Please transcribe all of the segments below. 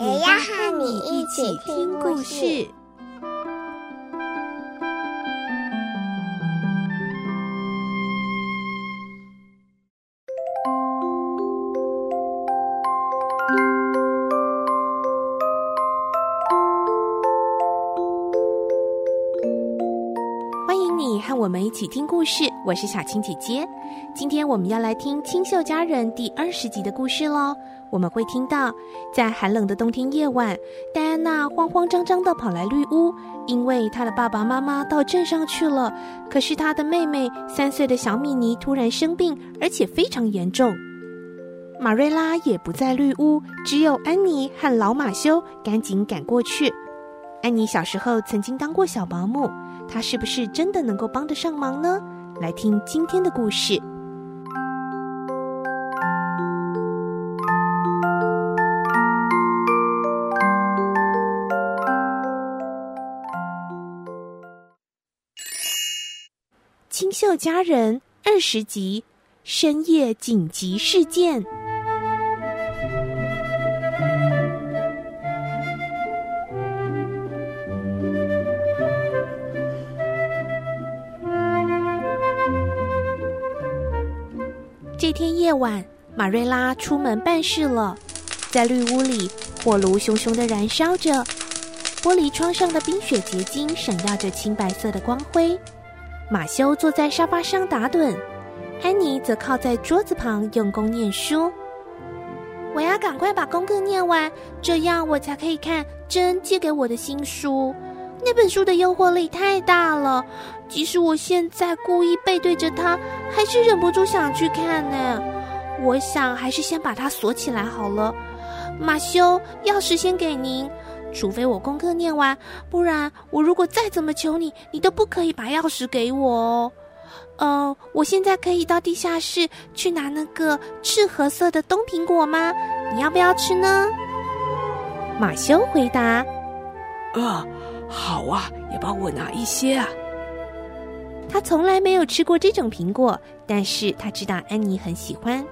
也要和你一起听故事。我们一起听故事，我是小青姐姐。今天我们要来听《清秀佳人》第二十集的故事喽。我们会听到，在寒冷的冬天夜晚，戴安娜慌慌张张地跑来绿屋，因为她的爸爸妈妈到镇上去了。可是她的妹妹三岁的小米妮突然生病，而且非常严重。马瑞拉也不在绿屋，只有安妮和老马修赶紧赶过去。安妮小时候曾经当过小保姆，他是不是真的能够帮得上忙呢？来听今天的故事。清秀佳人二十集，深夜紧急事件。这天夜晚，玛瑞拉出门办事了，在绿屋里，火炉熊熊地燃烧着，玻璃窗上的冰雪结晶闪耀着青白色的光辉。马修坐在沙发上打盹，安妮则靠在桌子旁用功念书。我要赶快把功课念完，这样我才可以看珍借给我的新书。那本书的诱惑力太大了，即使我现在故意背对着它，还是忍不住想去看呢。我想还是先把它锁起来好了。马修，钥匙先给您。除非我功课念完，不然我如果再怎么求你，你都不可以把钥匙给我哦。呃，我现在可以到地下室去拿那个赤褐色的冬苹果吗？你要不要吃呢？马修回答：“啊、好啊，也帮我拿一些啊。”他从来没有吃过这种苹果，但是他知道安妮很喜欢。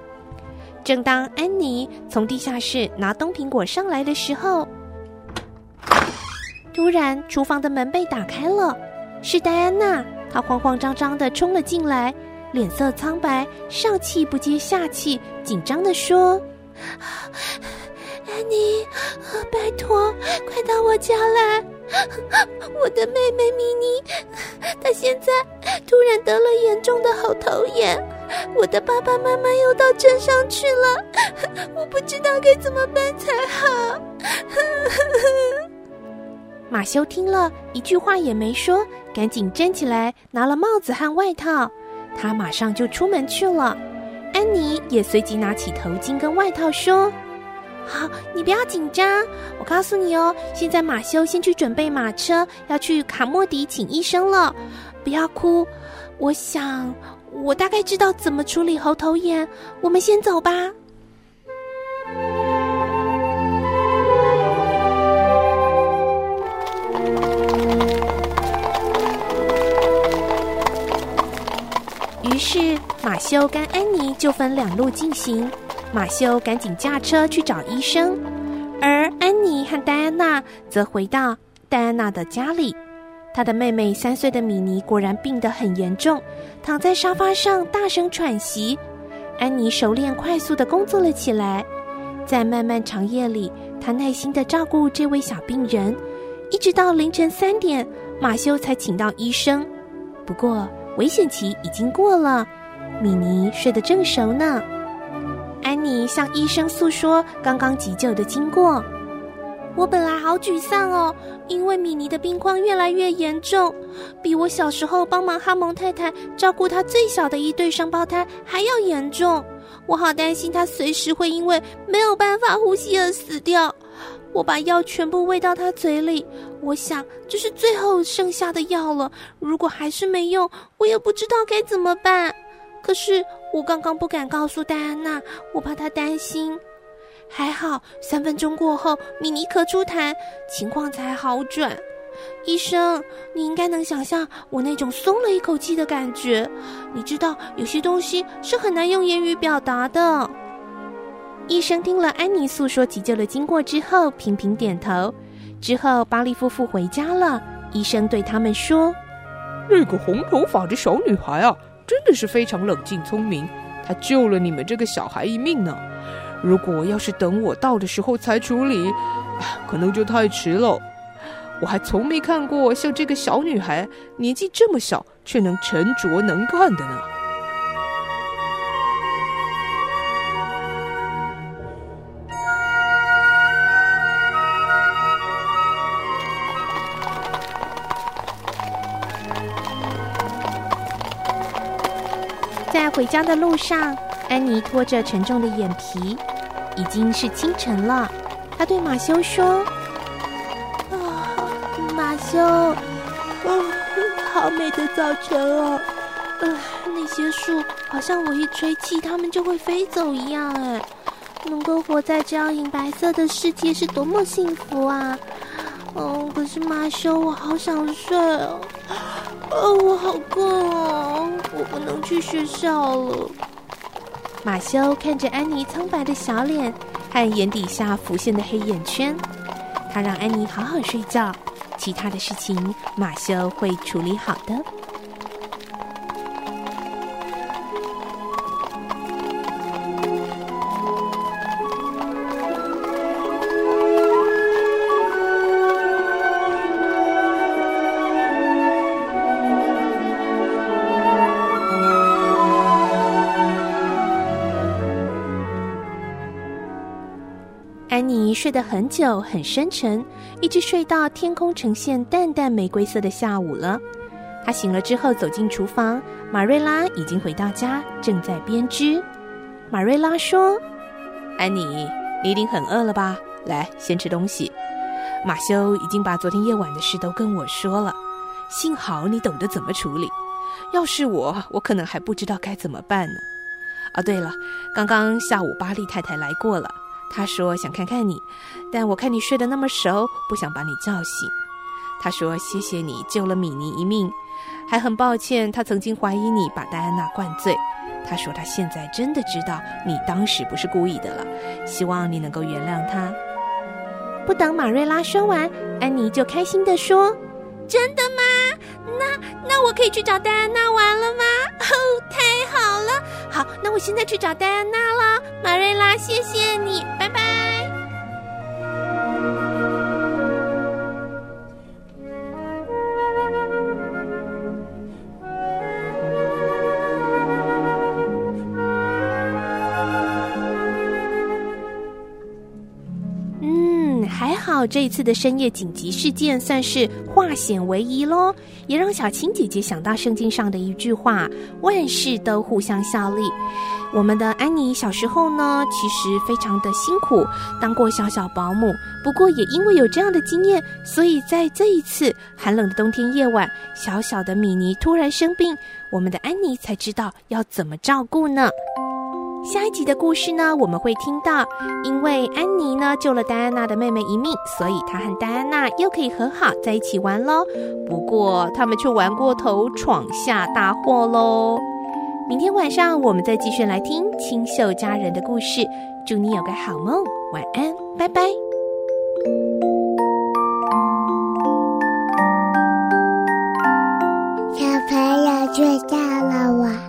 正当安妮从地下室拿冬苹果上来的时候，突然，厨房的门被打开了，是戴安娜。她慌慌张张的冲了进来，脸色苍白，上气不接下气，紧张的说：“安妮，拜托，快到我家来！我的妹妹米妮，她现在突然得了严重的喉头炎，我的爸爸妈妈又到镇上去了，我不知道该怎么办才好。”马修听了一句话也没说，赶紧站起来拿了帽子和外套，他马上就出门去了。安妮也随即拿起头巾跟外套，说：“好，你不要紧张，我告诉你哦，现在马修先去准备马车，要去卡莫迪请医生了。不要哭，我想我大概知道怎么处理喉头炎，我们先走吧。”于是马修跟安妮就分两路进行。马修赶紧驾车去找医生，而安妮和戴安娜则回到戴安娜的家里。她的妹妹三岁的米妮果然病得很严重，躺在沙发上大声喘息。安妮熟练快速地工作了起来，在漫漫长夜里，她耐心地照顾这位小病人，一直到凌晨三点，马修才请到医生。不过，危险期已经过了，米妮睡得正熟呢。安妮向医生诉说刚刚急救的经过。我本来好沮丧哦，因为米妮的病况越来越严重，比我小时候帮忙哈蒙太太照顾她最小的一对双胞胎还要严重。我好担心她随时会因为没有办法呼吸而死掉。我把药全部喂到她嘴里，我想这是最后剩下的药了。如果还是没用，我也不知道该怎么办。可是我刚刚不敢告诉戴安娜，我怕她担心。还好，三分钟过后，米妮咳出痰，情况才好转。医生，你应该能想象我那种松了一口气的感觉。你知道，有些东西是很难用言语表达的。医生听了安妮诉说急救的经过之后，频频点头。之后，巴利夫妇回家了。医生对他们说：“那个红头发的小女孩啊，真的是非常冷静聪明，他救了你们这个小孩一命呢。如果要是等我到的时候才处理，可能就太迟了。”我还从没看过像这个小女孩年纪这么小却能沉着能干的呢。回家的路上，安妮拖着沉重的眼皮，已经是清晨了。她对马修说。啊，马修，啊，好美的早晨哦！呃，那些树好像我一吹气，它们就会飞走一样。哎，能够活在这样银白色的世界是多么幸福啊！哦，可是马修，我好想睡哦。哦，我好困哦，我不能去学校了。马修看着安妮苍白的小脸和眼底下浮现的黑眼圈，他让安妮好好睡觉。其他的事情，马修会处理好的。睡得很久，很深沉，一直睡到天空呈现淡淡玫瑰色的下午了。他醒了之后走进厨房，马瑞拉已经回到家，正在编织。马瑞拉说：“安妮，你一定很饿了吧？来，先吃东西。马修已经把昨天夜晚的事都跟我说了，幸好你懂得怎么处理。要是我，我可能还不知道该怎么办呢。啊，对了，刚刚下午巴利太太来过了。”他说想看看你，但我看你睡得那么熟，不想把你叫醒。他说谢谢你救了米妮一命，还很抱歉他曾经怀疑你把戴安娜灌醉。他说他现在真的知道你当时不是故意的了，希望你能够原谅他。不等马瑞拉说完，安妮就开心地说：“真的吗？那那我可以去找戴安娜玩了吗？哦，太好了！好，那我现在去找戴安娜了。马瑞拉，谢谢你。”拜拜好这一次的深夜紧急事件算是化险为夷喽，也让小青姐姐想到圣经上的一句话：万事都互相效力。我们的安妮小时候呢，其实非常的辛苦，当过小小保姆。不过也因为有这样的经验，所以在这一次寒冷的冬天夜晚，小小的米妮突然生病，我们的安妮才知道要怎么照顾呢。下一集的故事呢，我们会听到，因为安妮呢救了戴安娜的妹妹一命，所以她和戴安娜又可以和好在一起玩喽。不过他们却玩过头，闯下大祸喽。明天晚上我们再继续来听清秀佳人的故事。祝你有个好梦，晚安，拜拜。小朋友睡觉。